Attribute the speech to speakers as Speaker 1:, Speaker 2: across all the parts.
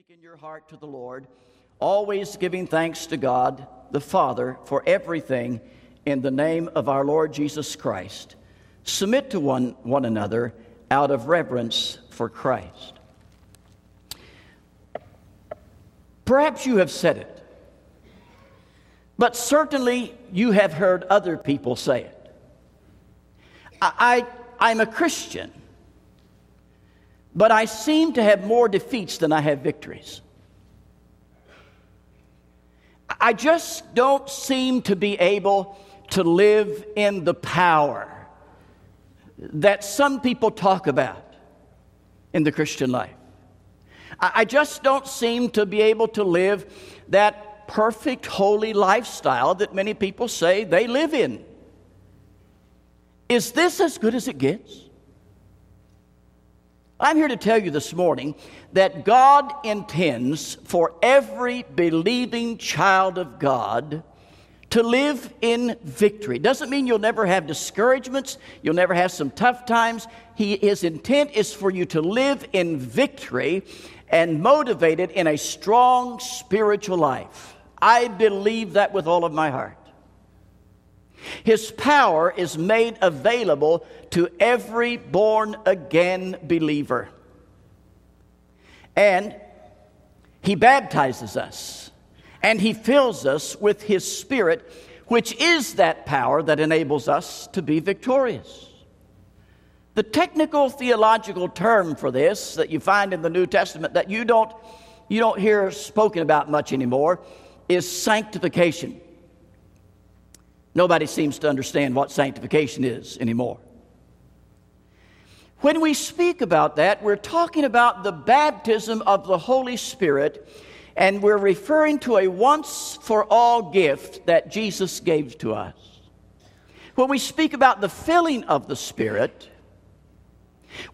Speaker 1: music in your heart to the Lord, always giving thanks to God the Father for everything in the name of our Lord Jesus Christ. Submit to one, one another out of reverence for Christ. Perhaps you have said it, but certainly you have heard other people say it. I, I, I'm a Christian but I seem to have more defeats than I have victories. I just don't seem to be able to live in the power that some people talk about in the Christian life. I just don't seem to be able to live that perfect, holy lifestyle that many people say they live in. Is this as good as it gets? I'm here to tell you this morning that God intends for every believing child of God to live in victory. Doesn't mean you'll never have discouragements, you'll never have some tough times. He, his intent is for you to live in victory and motivated in a strong spiritual life. I believe that with all of my heart. His power is made available to every born again believer. And He baptizes us and He fills us with His Spirit, which is that power that enables us to be victorious. The technical theological term for this that you find in the New Testament that you don't, you don't hear spoken about much anymore is sanctification. Nobody seems to understand what sanctification is anymore. When we speak about that, we're talking about the baptism of the Holy Spirit, and we're referring to a once for all gift that Jesus gave to us. When we speak about the filling of the Spirit,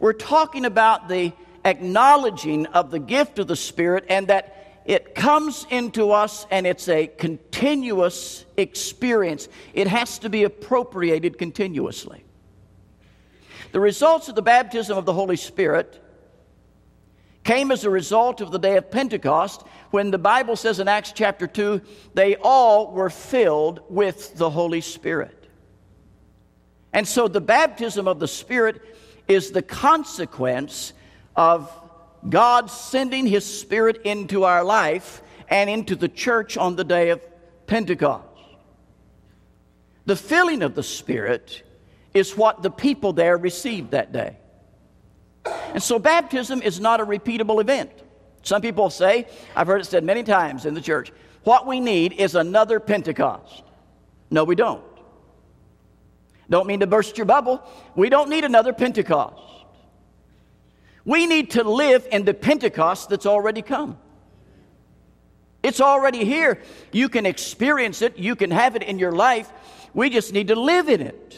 Speaker 1: we're talking about the acknowledging of the gift of the Spirit and that it comes into us and it's a continuous experience. It has to be appropriated continuously. The results of the baptism of the Holy Spirit came as a result of the day of Pentecost when the Bible says in Acts chapter 2 they all were filled with the Holy Spirit. And so the baptism of the Spirit is the consequence of God sending His Spirit into our life and into the church on the day of Pentecost. The filling of the Spirit is what the people there received that day. And so baptism is not a repeatable event. Some people say, I've heard it said many times in the church, what we need is another Pentecost. No, we don't. Don't mean to burst your bubble. We don't need another Pentecost. We need to live in the Pentecost that's already come. It's already here. You can experience it, you can have it in your life. We just need to live in it.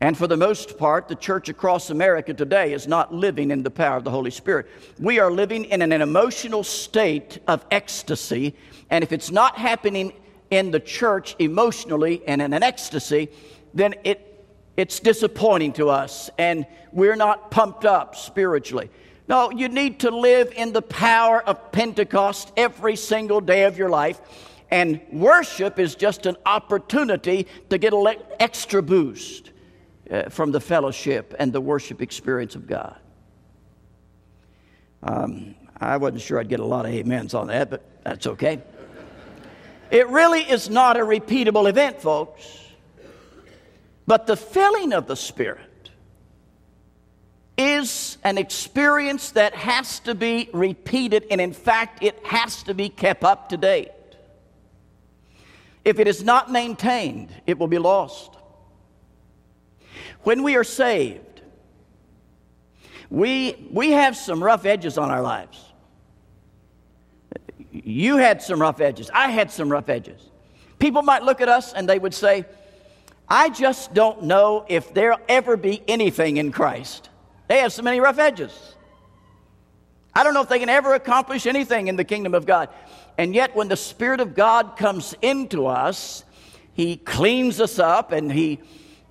Speaker 1: And for the most part, the church across America today is not living in the power of the Holy Spirit. We are living in an emotional state of ecstasy. And if it's not happening in the church emotionally and in an ecstasy, then it it's disappointing to us and we're not pumped up spiritually. No, you need to live in the power of Pentecost every single day of your life. And worship is just an opportunity to get an extra boost uh, from the fellowship and the worship experience of God. Um, I wasn't sure I'd get a lot of amens on that, but that's okay. It really is not a repeatable event, folks. But the filling of the Spirit is an experience that has to be repeated, and in fact, it has to be kept up to date. If it is not maintained, it will be lost. When we are saved, we, we have some rough edges on our lives. You had some rough edges. I had some rough edges. People might look at us and they would say, I just don't know if there'll ever be anything in Christ. They have so many rough edges. I don't know if they can ever accomplish anything in the kingdom of God. And yet, when the Spirit of God comes into us, He cleans us up and He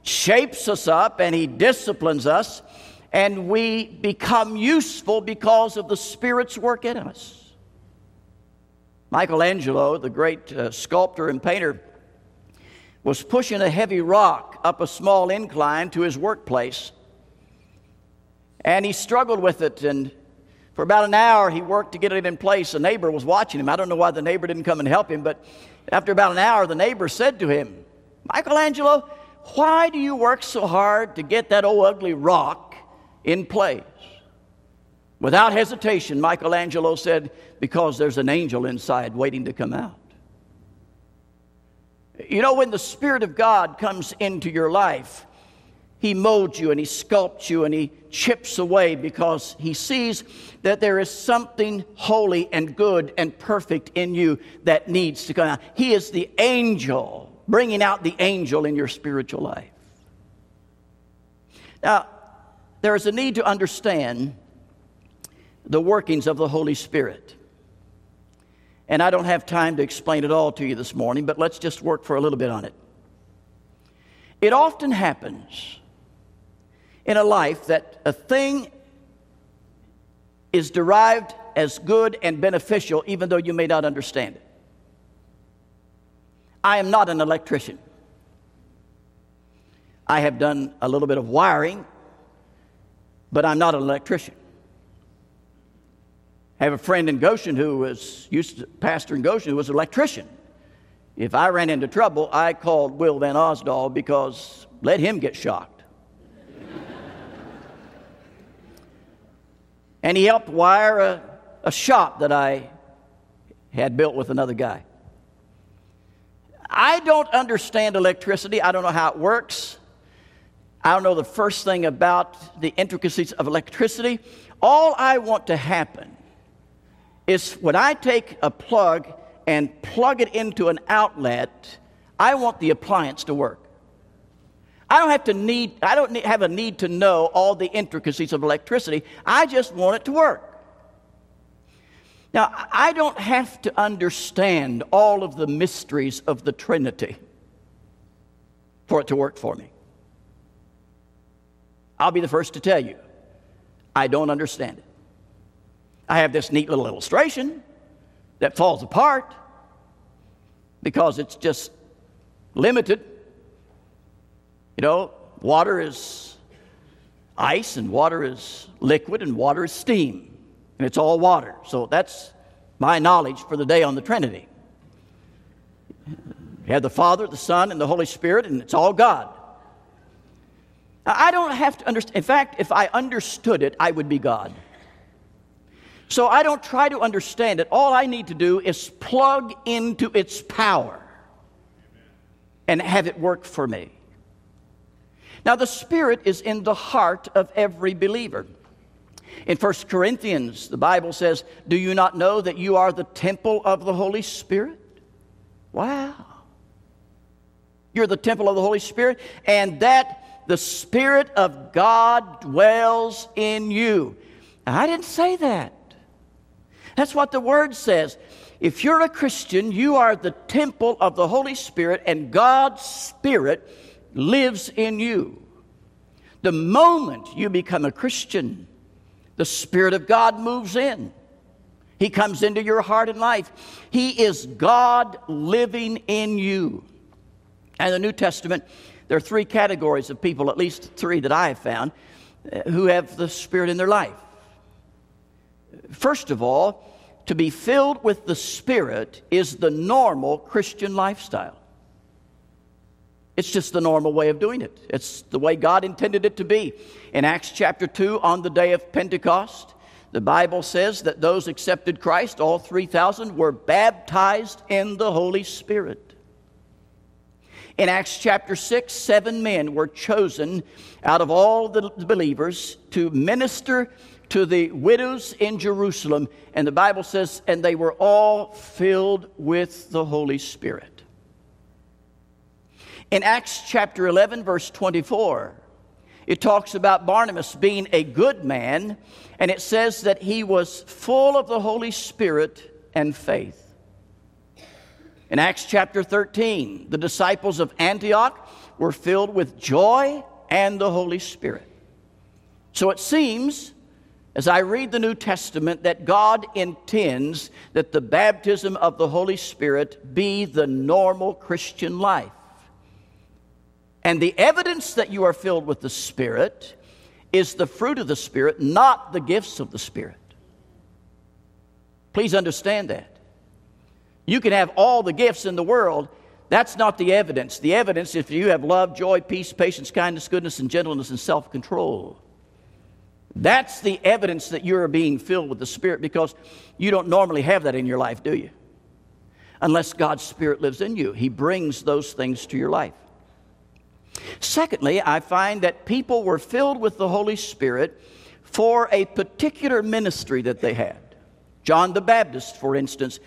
Speaker 1: shapes us up and He disciplines us. and we become useful because of the Spirit's work in us. Michelangelo, the great uh, sculptor and painter, was pushing a heavy rock up a small incline to his workplace. And he struggled with it, and for about an hour he worked to get it in place. A neighbor was watching him. I don't know why the neighbor didn't come and help him, but after about an hour, the neighbor said to him, Michelangelo, why do you work so hard to get that old ugly rock in place? Without hesitation, Michelangelo said, Because there's an angel inside waiting to come out. You know, when the Spirit of God comes into your life, He molds you and He sculpts you and He chips away because He sees that there is something holy and good and perfect in you that needs to come out. He is the angel, bringing out the angel in your spiritual life. Now, there is a need to understand the workings of the Holy Spirit. And I don't have time to explain it all to you this morning, but let's just work for a little bit on it. It often happens in a life that a thing is derived as good and beneficial, even though you may not understand it. I am not an electrician. I have done a little bit of wiring, but I'm not an electrician. I have a friend in Goshen who was used to pastor in Goshen who was an electrician. If I ran into trouble, I called Will Van Osdal because let him get shocked. and he helped wire a, a shop that I had built with another guy. I don't understand electricity. I don't know how it works. I don't know the first thing about the intricacies of electricity. All I want to happen is when I take a plug and plug it into an outlet, I want the appliance to work. I don't have to need, I don't have a need to know all the intricacies of electricity. I just want it to work. Now, I don't have to understand all of the mysteries of the Trinity for it to work for me. I'll be the first to tell you, I don't understand it. I have this neat little illustration that falls apart because it's just limited. You know, water is ice, and water is liquid, and water is steam, and it's all water. So that's my knowledge for the day on the Trinity. You have the Father, the Son, and the Holy Spirit, and it's all God. I don't have to understand. In fact, if I understood it, I would be God. So I don't try to understand it. All I need to do is plug into its power and have it work for me. Now, the Spirit is in the heart of every believer. In 1 Corinthians, the Bible says, Do you not know that you are the temple of the Holy Spirit? Wow. You're the temple of the Holy Spirit, and that the Spirit of God dwells in you. I didn't say that. That's what the Word says. If you're a Christian, you are the temple of the Holy Spirit, and God's Spirit lives in you. The moment you become a Christian, the Spirit of God moves in. He comes into your heart and life. He is God living in you. And the New Testament, there are three categories of people, at least three that I have found, uh, who have the Spirit in their life. First of all, to be filled with the Spirit is the normal Christian lifestyle. It's just the normal way of doing it. It's the way God intended it to be. In Acts chapter 2, on the day of Pentecost, the Bible says that those accepted Christ, all 3,000, were baptized in the Holy Spirit. In Acts chapter 6, seven men were chosen out of all the believers to minister to the widows in Jerusalem. And the Bible says, and they were all filled with the Holy Spirit. In Acts chapter 11, verse 24, it talks about Barnabas being a good man, and it says that he was full of the Holy Spirit and faith. In Acts chapter 13, the disciples of Antioch were filled with joy and the Holy Spirit. So it seems, as I read the New Testament, that God intends that the baptism of the Holy Spirit be the normal Christian life. And the evidence that you are filled with the Spirit is the fruit of the Spirit, not the gifts of the Spirit. Please understand that. You can have all the gifts in the world. That's not the evidence. The evidence is if you have love, joy, peace, patience, kindness, goodness, and gentleness and self control. That's the evidence that you're being filled with the Spirit because you don't normally have that in your life, do you? Unless God's Spirit lives in you, He brings those things to your life. Secondly, I find that people were filled with the Holy Spirit for a particular ministry that they had. John the Baptist, for instance,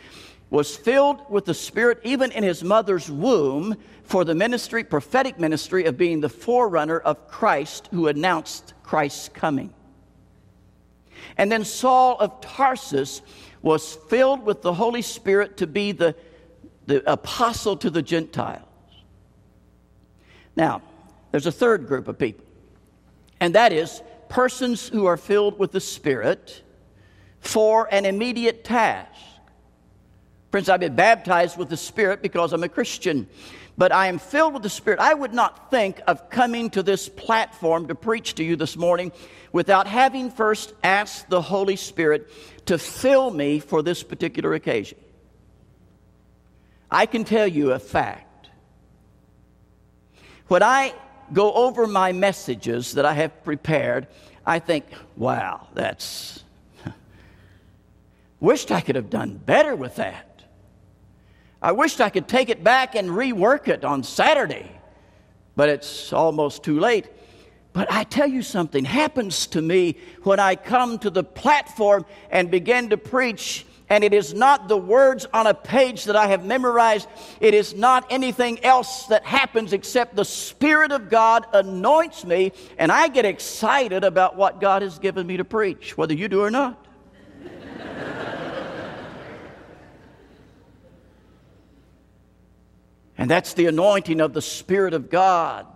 Speaker 1: was filled with the Spirit even in his mother's womb for the ministry, prophetic ministry of being the forerunner of Christ who announced Christ's coming. And then Saul of Tarsus was filled with the Holy Spirit to be the, the apostle to the Gentiles. Now, there's a third group of people, and that is persons who are filled with the Spirit for an immediate task. Friends, I've been baptized with the Spirit because I'm a Christian, but I am filled with the Spirit. I would not think of coming to this platform to preach to you this morning without having first asked the Holy Spirit to fill me for this particular occasion. I can tell you a fact. When I go over my messages that I have prepared, I think, wow, that's Wished I could have done better with that. I wished I could take it back and rework it on Saturday, but it's almost too late. But I tell you something happens to me when I come to the platform and begin to preach. And it is not the words on a page that I have memorized. It is not anything else that happens except the Spirit of God anoints me, and I get excited about what God has given me to preach, whether you do or not. And that's the anointing of the Spirit of God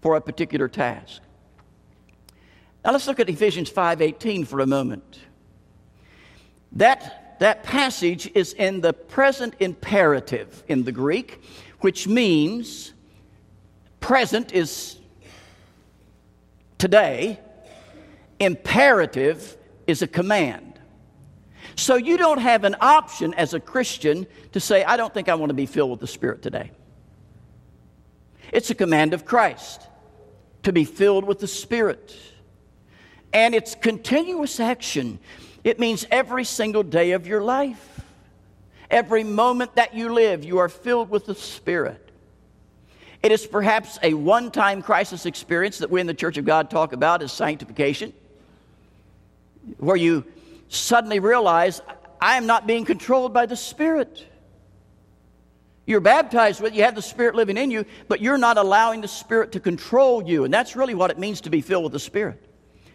Speaker 1: for a particular task. Now let's look at Ephesians 5:18 for a moment. That, that passage is in the present imperative in the Greek, which means present is today, imperative is a command. So you don't have an option as a Christian to say, I don't think I want to be filled with the Spirit today. It's a command of Christ to be filled with the Spirit. And it's continuous action. It means every single day of your life. Every moment that you live, you are filled with the Spirit. It is perhaps a one time crisis experience that we in the Church of God talk about as sanctification, where you suddenly realize I am not being controlled by the Spirit. You're baptized with, you have the Spirit living in you, but you're not allowing the Spirit to control you. And that's really what it means to be filled with the Spirit,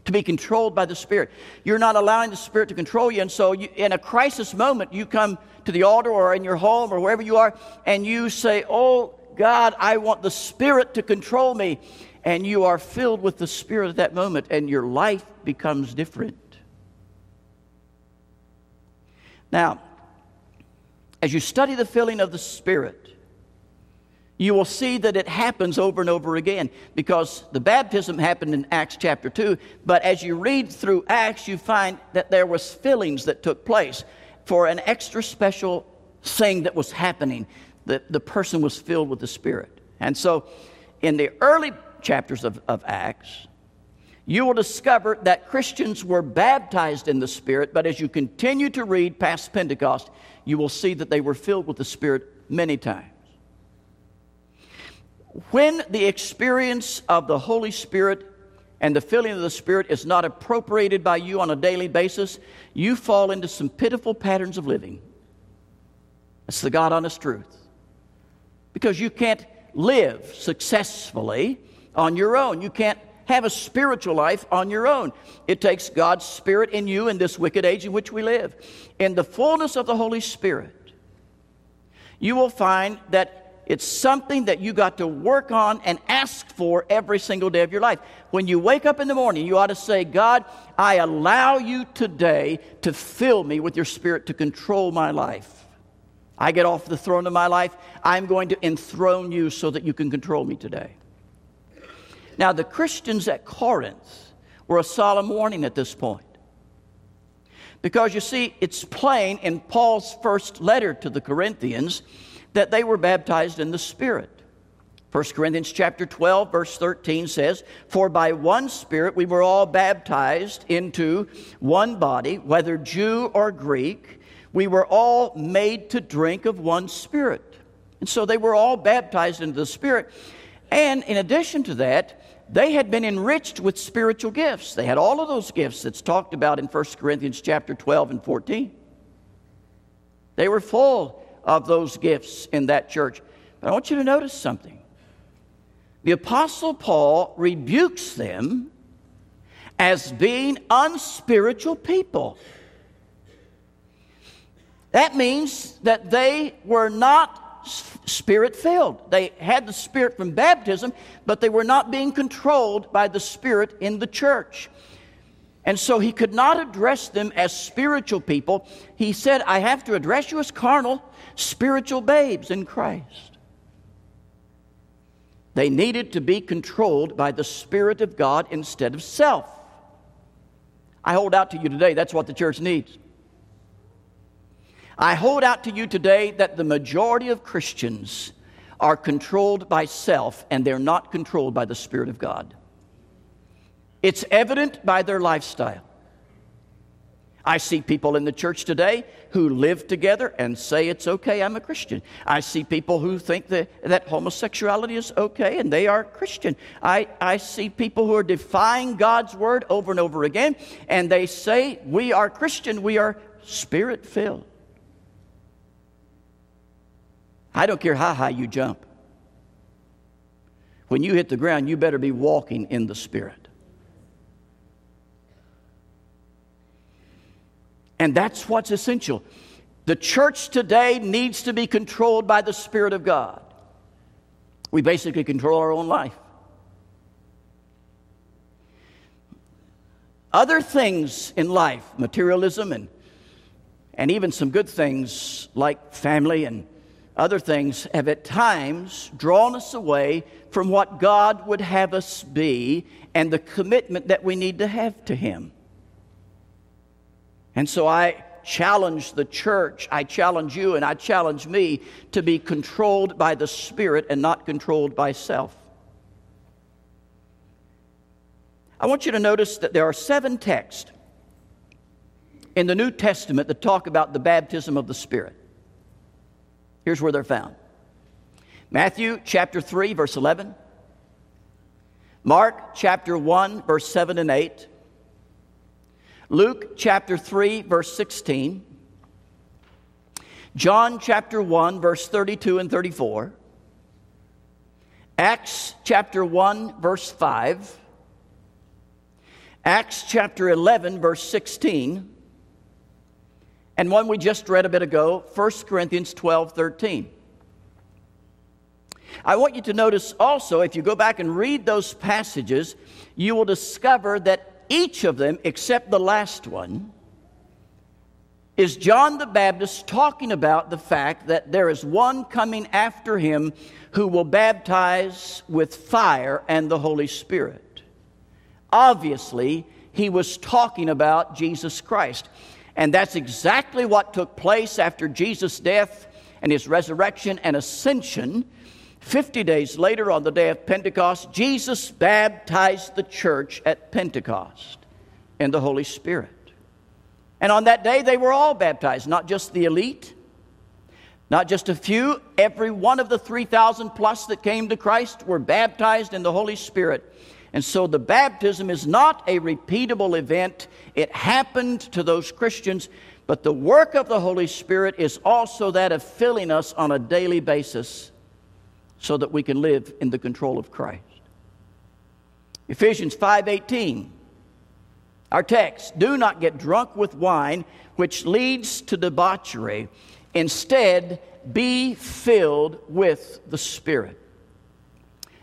Speaker 1: to be controlled by the Spirit. You're not allowing the Spirit to control you. And so, you, in a crisis moment, you come to the altar or in your home or wherever you are, and you say, Oh, God, I want the Spirit to control me. And you are filled with the Spirit at that moment, and your life becomes different. Now, as you study the filling of the Spirit, you will see that it happens over and over again because the baptism happened in Acts chapter 2, but as you read through Acts, you find that there was fillings that took place for an extra special thing that was happening. The, the person was filled with the Spirit. And so in the early chapters of, of Acts, you will discover that Christians were baptized in the Spirit, but as you continue to read past Pentecost, you will see that they were filled with the Spirit many times. When the experience of the Holy Spirit and the filling of the Spirit is not appropriated by you on a daily basis, you fall into some pitiful patterns of living. That's the God honest truth. Because you can't live successfully on your own. You can't have a spiritual life on your own. It takes God's Spirit in you in this wicked age in which we live. In the fullness of the Holy Spirit, you will find that it's something that you got to work on and ask for every single day of your life. When you wake up in the morning, you ought to say, God, I allow you today to fill me with your spirit to control my life. I get off the throne of my life. I'm going to enthrone you so that you can control me today. Now, the Christians at Corinth were a solemn warning at this point. Because you see, it's plain in Paul's first letter to the Corinthians that they were baptized in the Spirit. 1 Corinthians chapter 12 verse 13 says, "For by one spirit we were all baptized into one body, whether Jew or Greek, we were all made to drink of one spirit." And so they were all baptized into the Spirit. And in addition to that, they had been enriched with spiritual gifts. They had all of those gifts that's talked about in 1 Corinthians chapter 12 and 14. They were full of those gifts in that church. But I want you to notice something. The Apostle Paul rebukes them as being unspiritual people. That means that they were not spirit filled. They had the Spirit from baptism, but they were not being controlled by the Spirit in the church. And so he could not address them as spiritual people. He said, I have to address you as carnal, spiritual babes in Christ. They needed to be controlled by the Spirit of God instead of self. I hold out to you today, that's what the church needs. I hold out to you today that the majority of Christians are controlled by self and they're not controlled by the Spirit of God. It's evident by their lifestyle. I see people in the church today who live together and say it's okay, I'm a Christian. I see people who think that, that homosexuality is okay and they are Christian. I, I see people who are defying God's word over and over again and they say, We are Christian, we are spirit filled. I don't care how high you jump. When you hit the ground, you better be walking in the Spirit. And that's what's essential. The church today needs to be controlled by the Spirit of God. We basically control our own life. Other things in life, materialism and, and even some good things like family and other things have at times drawn us away from what God would have us be and the commitment that we need to have to Him. And so I challenge the church, I challenge you, and I challenge me to be controlled by the Spirit and not controlled by self. I want you to notice that there are seven texts in the New Testament that talk about the baptism of the Spirit. Here's where they're found Matthew chapter 3, verse 11. Mark chapter 1, verse 7 and 8. Luke chapter 3, verse 16. John chapter 1, verse 32 and 34. Acts chapter 1, verse 5. Acts chapter 11, verse 16 and one we just read a bit ago, 1 Corinthians 12 13. I want you to notice also, if you go back and read those passages, you will discover that each of them, except the last one, is John the Baptist talking about the fact that there is one coming after him who will baptize with fire and the Holy Spirit. Obviously, he was talking about Jesus Christ. And that's exactly what took place after Jesus' death and his resurrection and ascension. 50 days later, on the day of Pentecost, Jesus baptized the church at Pentecost in the Holy Spirit. And on that day, they were all baptized, not just the elite, not just a few. Every one of the 3,000 plus that came to Christ were baptized in the Holy Spirit. And so the baptism is not a repeatable event. It happened to those Christians, but the work of the Holy Spirit is also that of filling us on a daily basis so that we can live in the control of Christ. Ephesians 5:18 Our text, do not get drunk with wine which leads to debauchery. Instead, be filled with the Spirit.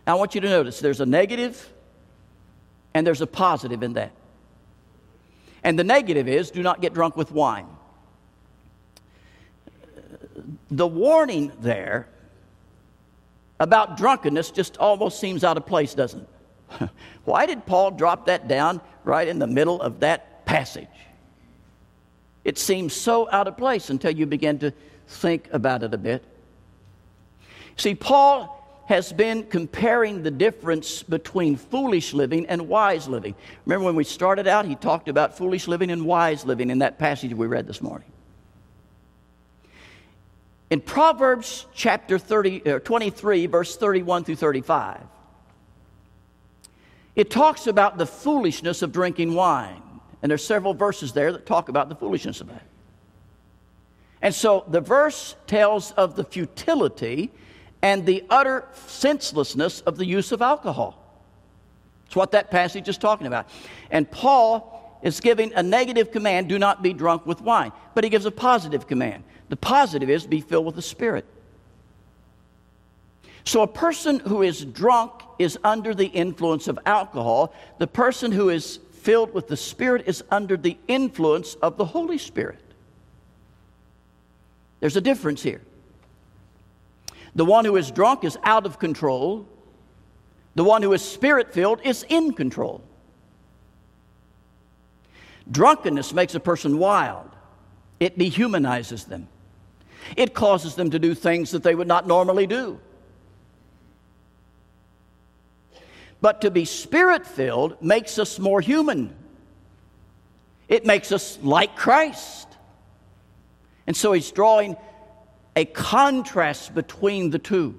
Speaker 1: Now, I want you to notice there's a negative and there's a positive in that. And the negative is do not get drunk with wine. The warning there about drunkenness just almost seems out of place, doesn't it? Why did Paul drop that down right in the middle of that passage? It seems so out of place until you begin to think about it a bit. See, Paul has been comparing the difference between foolish living and wise living. Remember when we started out, he talked about foolish living and wise living in that passage we read this morning. In Proverbs chapter 30, uh, 23, verse 31 through 35, it talks about the foolishness of drinking wine. And there's several verses there that talk about the foolishness of that. And so the verse tells of the futility and the utter senselessness of the use of alcohol. It's what that passage is talking about. And Paul is giving a negative command do not be drunk with wine. But he gives a positive command. The positive is be filled with the Spirit. So a person who is drunk is under the influence of alcohol. The person who is filled with the Spirit is under the influence of the Holy Spirit. There's a difference here. The one who is drunk is out of control, the one who is spirit filled is in control. Drunkenness makes a person wild, it dehumanizes them, it causes them to do things that they would not normally do. But to be spirit filled makes us more human. It makes us like Christ. And so he's drawing a contrast between the two.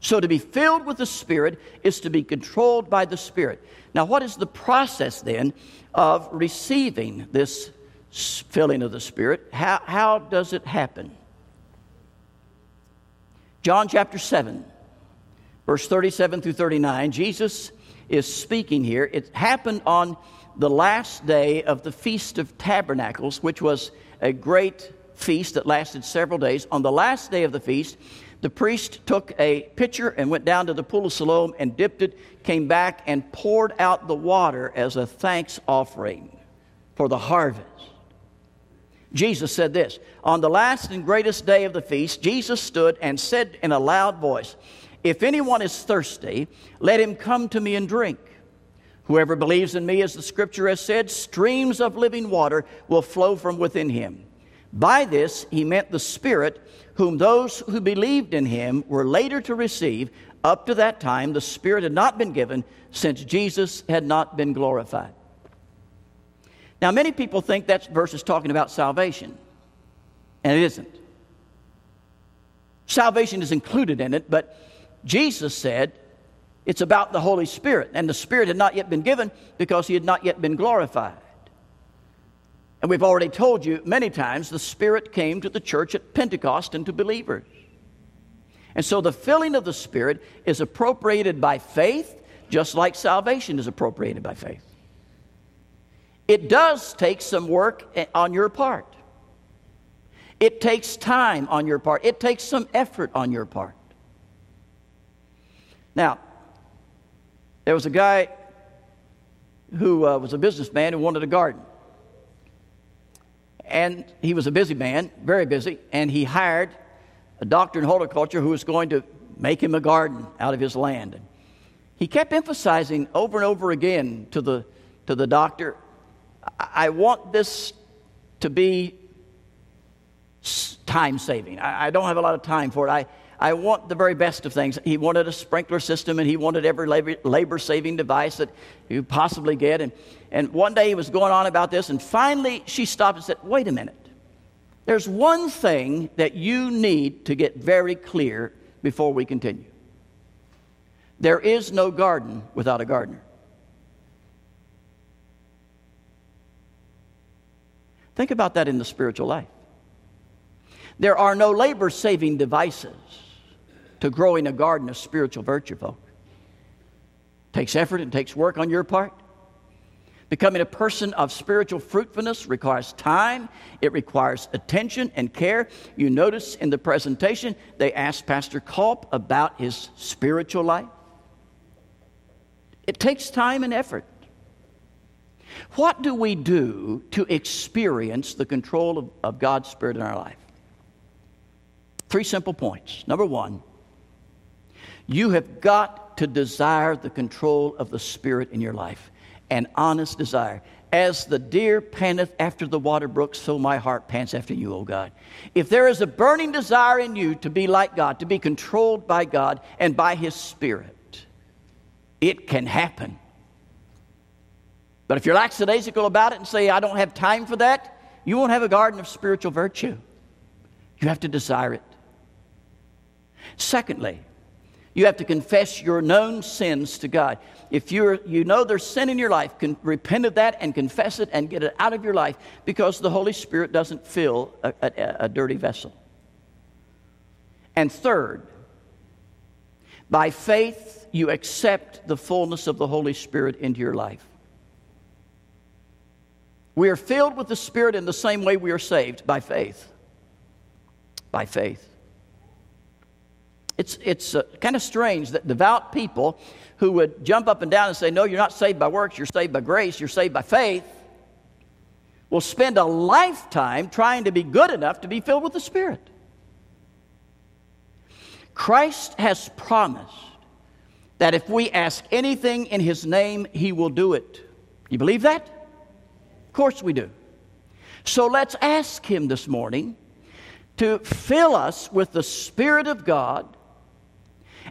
Speaker 1: So to be filled with the Spirit is to be controlled by the Spirit. Now, what is the process then of receiving this filling of the Spirit? How, how does it happen? John chapter 7 verse 37 through 39, Jesus is speaking here. It happened on the last day of the Feast of Tabernacles, which was a great feast that lasted several days. On the last day of the feast, the priest took a pitcher and went down to the pool of Siloam and dipped it, came back and poured out the water as a thanks offering for the harvest. Jesus said this On the last and greatest day of the feast, Jesus stood and said in a loud voice, if anyone is thirsty, let him come to me and drink. Whoever believes in me, as the scripture has said, streams of living water will flow from within him. By this he meant the Spirit, whom those who believed in him were later to receive. Up to that time, the Spirit had not been given since Jesus had not been glorified. Now, many people think that verse is talking about salvation, and it isn't. Salvation is included in it, but Jesus said it's about the Holy Spirit, and the Spirit had not yet been given because he had not yet been glorified. And we've already told you many times the Spirit came to the church at Pentecost and to believers. And so the filling of the Spirit is appropriated by faith, just like salvation is appropriated by faith. It does take some work on your part. It takes time on your part. It takes some effort on your part. Now, there was a guy who uh, was a businessman who wanted a garden. And he was a busy man, very busy, and he hired a doctor in horticulture who was going to make him a garden out of his land. He kept emphasizing over and over again to the, to the doctor, I want this to be time saving. I, I don't have a lot of time for it. I, I want the very best of things. He wanted a sprinkler system and he wanted every labor saving device that you possibly get. And, and one day he was going on about this, and finally she stopped and said, Wait a minute. There's one thing that you need to get very clear before we continue. There is no garden without a gardener. Think about that in the spiritual life. There are no labor saving devices to growing a garden of spiritual virtue, folks. Takes effort and takes work on your part. Becoming a person of spiritual fruitfulness requires time, it requires attention and care. You notice in the presentation, they asked Pastor Culp about his spiritual life. It takes time and effort. What do we do to experience the control of, of God's Spirit in our life? Three simple points. Number one, you have got to desire the control of the Spirit in your life an honest desire. As the deer panteth after the water brook, so my heart pants after you, O God. If there is a burning desire in you to be like God, to be controlled by God and by His Spirit, it can happen. But if you're lackadaisical about it and say, I don't have time for that, you won't have a garden of spiritual virtue. You have to desire it. Secondly, you have to confess your known sins to God. If you're, you know there's sin in your life, can repent of that and confess it and get it out of your life because the Holy Spirit doesn't fill a, a, a dirty vessel. And third, by faith, you accept the fullness of the Holy Spirit into your life. We are filled with the Spirit in the same way we are saved by faith. By faith. It's, it's uh, kind of strange that devout people who would jump up and down and say, No, you're not saved by works, you're saved by grace, you're saved by faith, will spend a lifetime trying to be good enough to be filled with the Spirit. Christ has promised that if we ask anything in His name, He will do it. You believe that? Of course we do. So let's ask Him this morning to fill us with the Spirit of God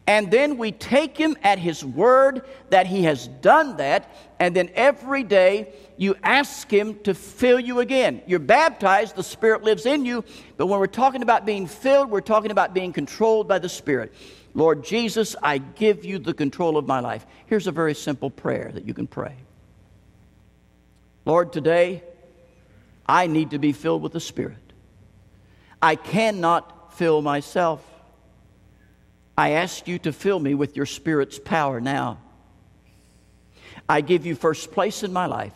Speaker 1: and then we take him at his word that he has done that. And then every day you ask him to fill you again. You're baptized, the Spirit lives in you. But when we're talking about being filled, we're talking about being controlled by the Spirit. Lord Jesus, I give you the control of my life. Here's a very simple prayer that you can pray Lord, today I need to be filled with the Spirit. I cannot fill myself. I ask you to fill me with your Spirit's power now. I give you first place in my life.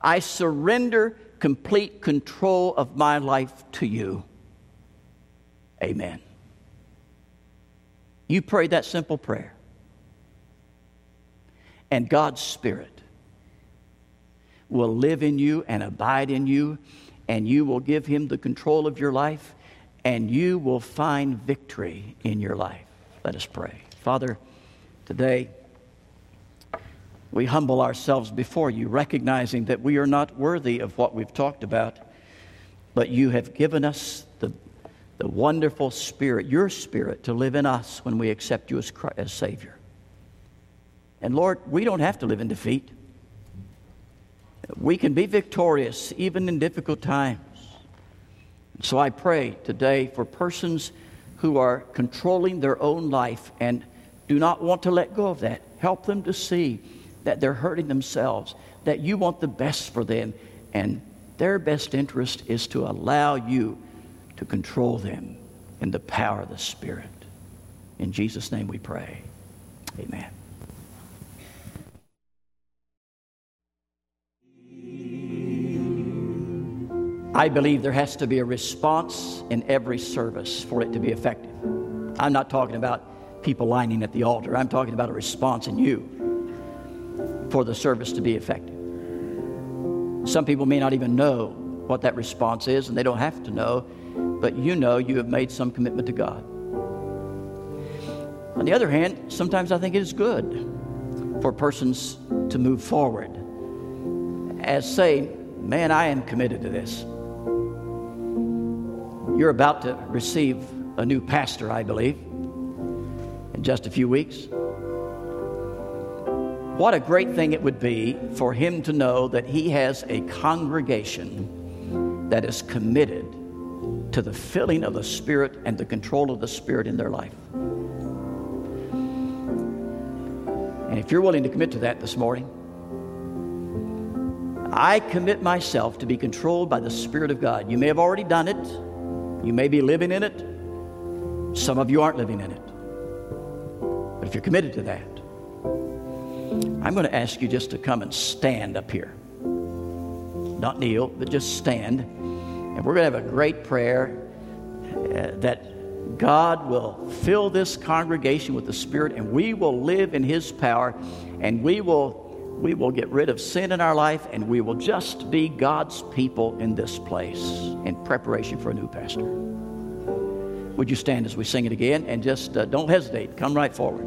Speaker 1: I surrender complete control of my life to you. Amen. You pray that simple prayer, and God's Spirit will live in you and abide in you, and you will give Him the control of your life and you will find victory in your life. Let us pray. Father, today we humble ourselves before you, recognizing that we are not worthy of what we've talked about, but you have given us the, the wonderful Spirit, your Spirit, to live in us when we accept you as, Christ, as Savior. And Lord, we don't have to live in defeat. We can be victorious even in difficult times. So I pray today for persons who are controlling their own life and do not want to let go of that. Help them to see that they're hurting themselves, that you want the best for them, and their best interest is to allow you to control them in the power of the Spirit. In Jesus' name we pray. Amen. I believe there has to be a response in every service for it to be effective. I'm not talking about people lining at the altar, I'm talking about a response in you for the service to be effective. Some people may not even know what that response is, and they don't have to know, but you know you have made some commitment to God. On the other hand, sometimes I think it is good for persons to move forward as say, Man, I am committed to this. You're about to receive a new pastor, I believe, in just a few weeks. What a great thing it would be for him to know that he has a congregation that is committed to the filling of the Spirit and the control of the Spirit in their life. And if you're willing to commit to that this morning, I commit myself to be controlled by the Spirit of God. You may have already done it. You may be living in it, some of you aren't living in it. But if you're committed to that, I'm going to ask you just to come and stand up here. Not kneel, but just stand. And we're going to have a great prayer uh, that God will fill this congregation with the Spirit and we will live in His power and we will, we will get rid of sin in our life and we will just be God's people in this place in preparation for a new pastor. Would you stand as we sing it again and just uh, don't hesitate? Come right forward.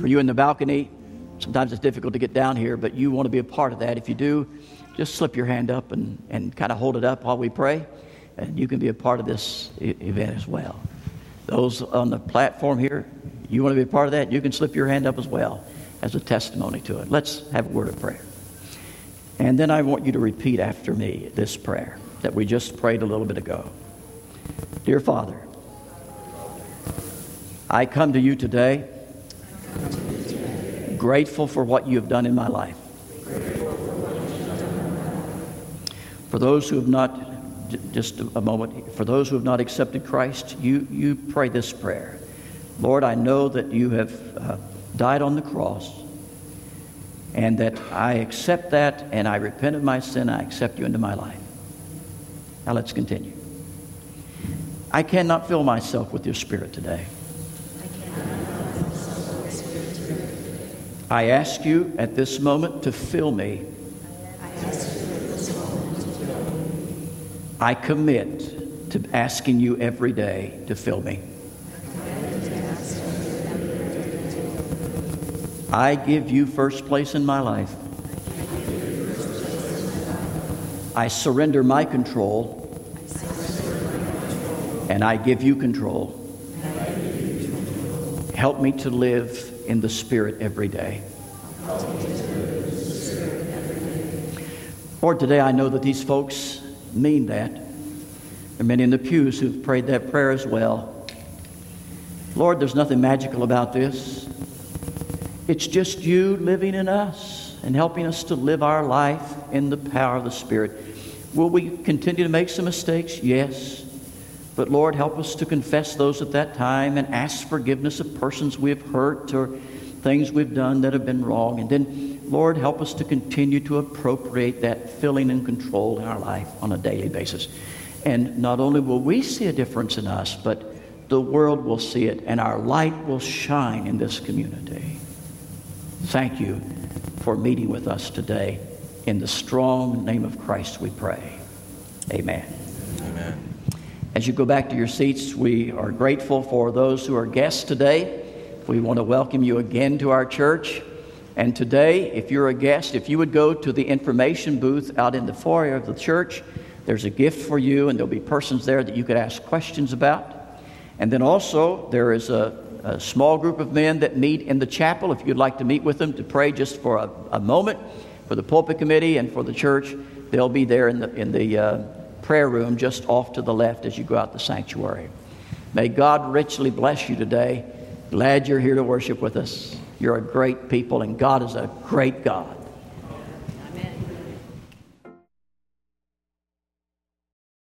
Speaker 1: For you in the balcony, sometimes it's difficult to get down here, but you want to be a part of that. If you do, just slip your hand up and, and kind of hold it up while we pray, and you can be a part of this event as well. Those on the platform here, you want to be a part of that, you can slip your hand up as well as a testimony to it. Let's have a word of prayer. And then I want you to repeat after me this prayer that we just prayed a little bit ago. Dear Father, I come to you today grateful for what you have done in my life. For those who have not, just a moment, for those who have not accepted Christ, you, you pray this prayer. Lord, I know that you have uh, died on the cross and that I accept that and I repent of my sin. I accept you into my life. Now let's continue. I cannot fill myself with your spirit today. I ask you at this moment to fill me. I commit to asking you every day to fill me. I give you first place in my life. I surrender my control and I give you control. Help me to live in the Spirit every day. Lord, today I know that these folks mean that. There are many in the pews who've prayed that prayer as well. Lord, there's nothing magical about this. It's just you living in us and helping us to live our life in the power of the Spirit. Will we continue to make some mistakes? Yes. But Lord, help us to confess those at that time and ask forgiveness of persons we have hurt or things we've done that have been wrong. And then, Lord, help us to continue to appropriate that filling and control in our life on a daily basis. And not only will we see a difference in us, but the world will see it and our light will shine in this community. Thank you for meeting with us today. In the strong name of Christ we pray. Amen. Amen. As you go back to your seats, we are grateful for those who are guests today. We want to welcome you again to our church. And today, if you're a guest, if you would go to the information booth out in the foyer of the church, there's a gift for you, and there'll be persons there that you could ask questions about. And then also, there is a, a small group of men that meet in the chapel. If you'd like to meet with them to pray just for a, a moment for the pulpit committee and for the church, they'll be there in the, in the uh, prayer room just off to the left as you go out the sanctuary. May God richly bless you today. Glad you're here to worship with us. You're a great people, and God is a great God.